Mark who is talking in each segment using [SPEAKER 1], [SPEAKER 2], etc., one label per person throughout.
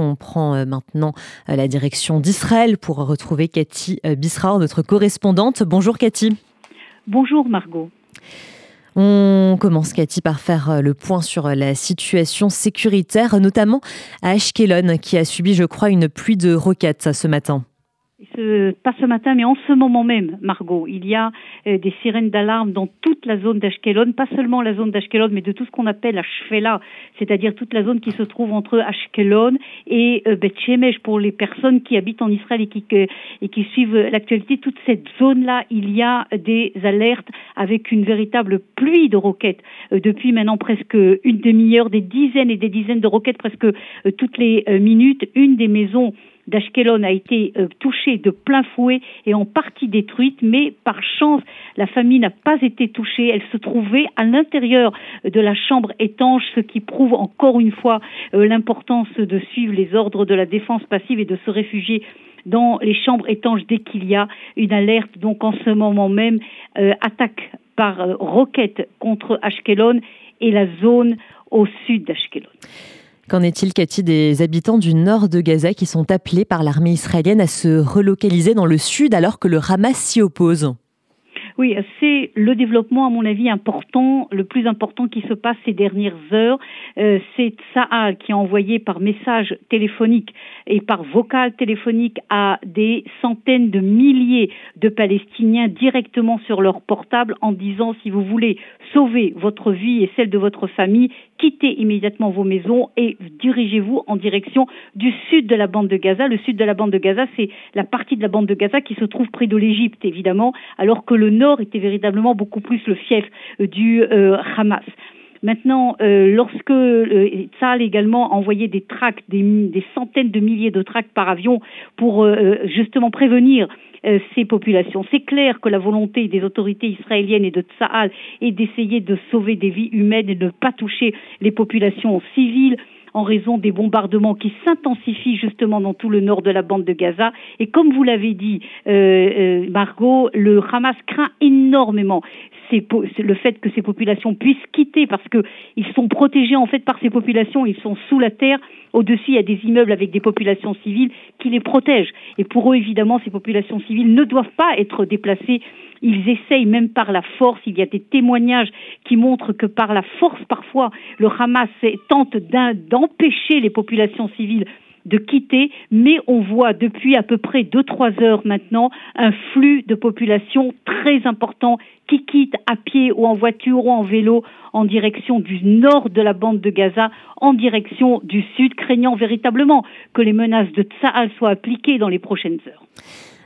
[SPEAKER 1] On prend euh, maintenant euh, la direction d'Israël pour retrouver Cathy euh, Bisraor, notre correspondante. Bonjour Cathy.
[SPEAKER 2] Bonjour Margot.
[SPEAKER 1] On commence, Cathy, par faire le point sur la situation sécuritaire, notamment à Ashkelon, qui a subi, je crois, une pluie de roquettes ce matin
[SPEAKER 2] pas ce matin, mais en ce moment même, Margot, il y a euh, des sirènes d'alarme dans toute la zone d'Ashkelon, pas seulement la zone d'Ashkelon, mais de tout ce qu'on appelle Ashfela, c'est-à-dire toute la zone qui se trouve entre Ashkelon et euh, Beth Shemesh pour les personnes qui habitent en Israël et qui, et qui suivent l'actualité. Toute cette zone-là, il y a des alertes avec une véritable pluie de roquettes euh, depuis maintenant presque une demi-heure, des dizaines et des dizaines de roquettes presque toutes les minutes. Une des maisons d'Ashkelon a été euh, touchée de plein fouet et en partie détruite, mais par chance, la famille n'a pas été touchée. Elle se trouvait à l'intérieur de la chambre étanche, ce qui prouve encore une fois euh, l'importance de suivre les ordres de la défense passive et de se réfugier dans les chambres étanches dès qu'il y a une alerte. Donc en ce moment même, euh, attaque par roquette contre Ashkelon et la zone au sud d'Ashkelon.
[SPEAKER 1] Qu'en est-il, Cathy, des habitants du nord de Gaza qui sont appelés par l'armée israélienne à se relocaliser dans le sud alors que le Hamas s'y oppose?
[SPEAKER 2] Oui, c'est le développement, à mon avis, important, le plus important qui se passe ces dernières heures. Euh, c'est Tsahal qui a envoyé par message téléphonique et par vocal téléphonique à des centaines de milliers de Palestiniens directement sur leur portable en disant si vous voulez sauver votre vie et celle de votre famille, quittez immédiatement vos maisons et dirigez-vous en direction du sud de la bande de Gaza. Le sud de la bande de Gaza, c'est la partie de la bande de Gaza qui se trouve près de l'Égypte, évidemment, alors que le nord était véritablement beaucoup plus le fief euh, du euh, Hamas. Maintenant, euh, lorsque euh, également envoyé des tracts, des, centaines de milliers de tracts par avion pour justement prévenir ces populations. C'est clair que la volonté des autorités israéliennes et de Tsahal est d'essayer de sauver des vies humaines et de ne pas toucher les populations civiles en raison des bombardements qui s'intensifient justement dans tout le nord de la bande de Gaza. Et comme vous l'avez dit, euh, euh, Margot, le Hamas craint énormément le fait que ces populations puissent quitter parce qu'ils sont protégés en fait par ces populations, ils sont sous la terre. Au-dessus, il y a des immeubles avec des populations civiles qui les protègent. Et pour eux, évidemment, ces populations civiles ne doivent pas être déplacées ils essayent même par la force. Il y a des témoignages qui montrent que par la force, parfois, le Hamas tente d'empêcher les populations civiles de quitter, mais on voit depuis à peu près deux trois heures maintenant un flux de population très important qui quitte à pied ou en voiture ou en vélo en direction du nord de la bande de Gaza, en direction du sud, craignant véritablement que les menaces de Tsahal soient appliquées dans les prochaines heures.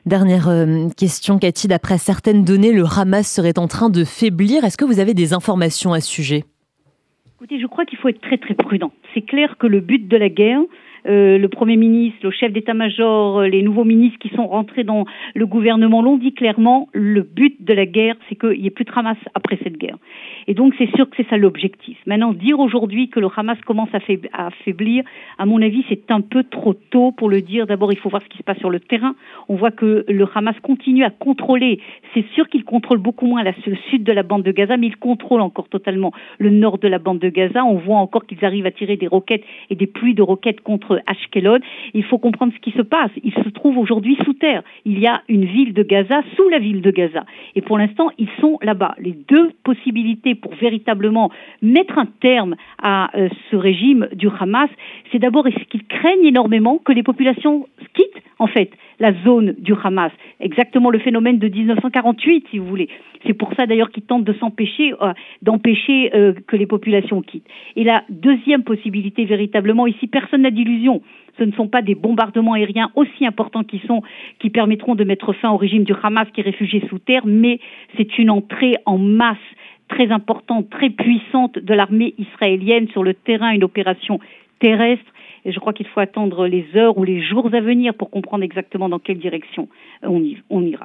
[SPEAKER 1] Dernière euh, question, Cathy. D'après certaines données, le Hamas serait en train de faiblir. Est-ce que vous avez des informations à ce sujet?
[SPEAKER 2] Écoutez, je crois qu'il faut être très très prudent. C'est clair que le but de la guerre, euh, le Premier ministre, le chef d'état-major, euh, les nouveaux ministres qui sont rentrés dans le gouvernement l'ont dit clairement, le but de la guerre, c'est qu'il n'y ait plus de Hamas après cette guerre. Et donc c'est sûr que c'est ça l'objectif. Maintenant, dire aujourd'hui que le Hamas commence à affaiblir, à mon avis, c'est un peu trop tôt pour le dire. D'abord, il faut voir ce qui se passe sur le terrain. On voit que le Hamas continue à contrôler. C'est sûr qu'il contrôle beaucoup moins le sud de la bande de Gaza, mais il contrôle encore totalement le nord de la bande de Gaza. On voit encore qu'ils arrivent à tirer des roquettes et des pluies de roquettes contre Ashkelon. Il faut comprendre ce qui se passe. Il se trouve aujourd'hui sous terre. Il y a une ville de Gaza sous la ville de Gaza. Et pour l'instant, ils sont là-bas. Les deux possibilités pour véritablement mettre un terme à euh, ce régime du Hamas, c'est d'abord ce qu'ils craignent énormément que les populations quittent en fait la zone du Hamas. Exactement le phénomène de 1948, si vous voulez. C'est pour ça d'ailleurs qu'ils tentent de s'empêcher, euh, d'empêcher euh, que les populations quittent. Et la deuxième possibilité, véritablement, ici, personne n'a d'illusion. Ce ne sont pas des bombardements aériens aussi importants qui sont, qui permettront de mettre fin au régime du Hamas qui est réfugié sous terre, mais c'est une entrée en masse très importante, très puissante de l'armée israélienne sur le terrain, une opération terrestre. Et je crois qu'il faut attendre les heures ou les jours à venir pour comprendre exactement dans quelle direction on, ira.